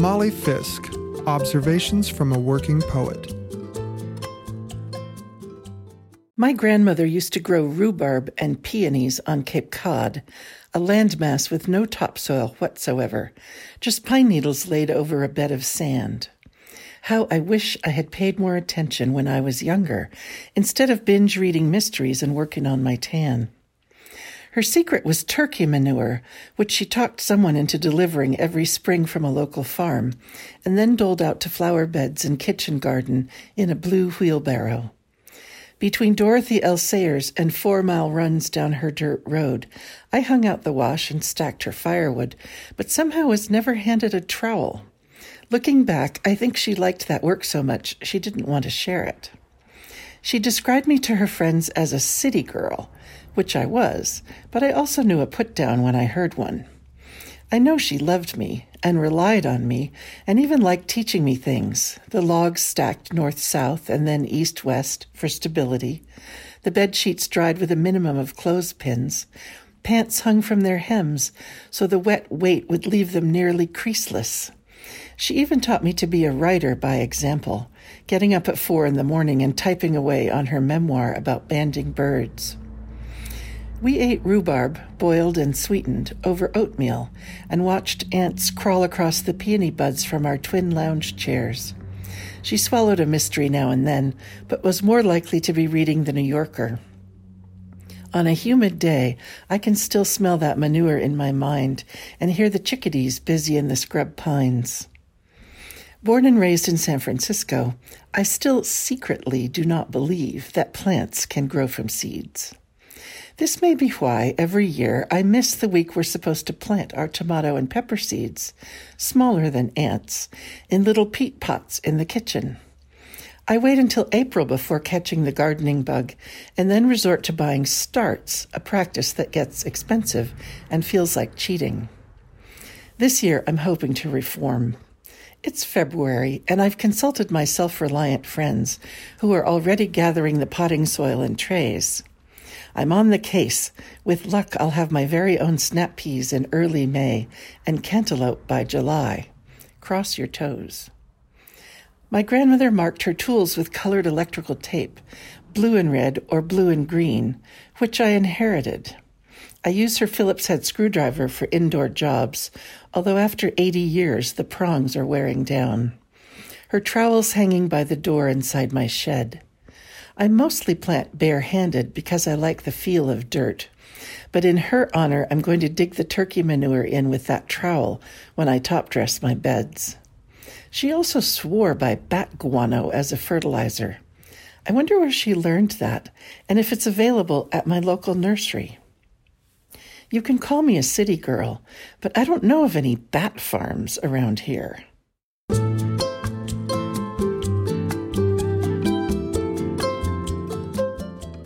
Molly Fisk Observations from a Working Poet. My grandmother used to grow rhubarb and peonies on Cape Cod, a landmass with no topsoil whatsoever, just pine needles laid over a bed of sand. How I wish I had paid more attention when I was younger, instead of binge reading mysteries and working on my tan. Her secret was turkey manure, which she talked someone into delivering every spring from a local farm, and then doled out to flower beds and kitchen garden in a blue wheelbarrow. Between Dorothy L. Sayers and four mile runs down her dirt road, I hung out the wash and stacked her firewood, but somehow was never handed a trowel. Looking back, I think she liked that work so much she didn't want to share it. She described me to her friends as a city girl, which I was, but I also knew a put down when I heard one. I know she loved me and relied on me and even liked teaching me things the logs stacked north south and then east west for stability, the bed sheets dried with a minimum of clothespins, pants hung from their hems so the wet weight would leave them nearly creaseless. She even taught me to be a writer by example, getting up at four in the morning and typing away on her memoir about banding birds. We ate rhubarb, boiled and sweetened, over oatmeal, and watched ants crawl across the peony buds from our twin lounge chairs. She swallowed a mystery now and then, but was more likely to be reading The New Yorker. On a humid day, I can still smell that manure in my mind and hear the chickadees busy in the scrub pines. Born and raised in San Francisco, I still secretly do not believe that plants can grow from seeds. This may be why every year I miss the week we're supposed to plant our tomato and pepper seeds, smaller than ants, in little peat pots in the kitchen. I wait until April before catching the gardening bug and then resort to buying starts, a practice that gets expensive and feels like cheating. This year I'm hoping to reform. It's February, and I've consulted my self reliant friends who are already gathering the potting soil in trays. I'm on the case. With luck, I'll have my very own snap peas in early May and cantaloupe by July. Cross your toes. My grandmother marked her tools with colored electrical tape, blue and red or blue and green, which I inherited. I use her Phillips head screwdriver for indoor jobs, although after 80 years the prongs are wearing down. Her trowel's hanging by the door inside my shed. I mostly plant barehanded because I like the feel of dirt. But in her honor, I'm going to dig the turkey manure in with that trowel when I top dress my beds. She also swore by bat guano as a fertilizer. I wonder where she learned that and if it's available at my local nursery. You can call me a city girl, but I don't know of any bat farms around here.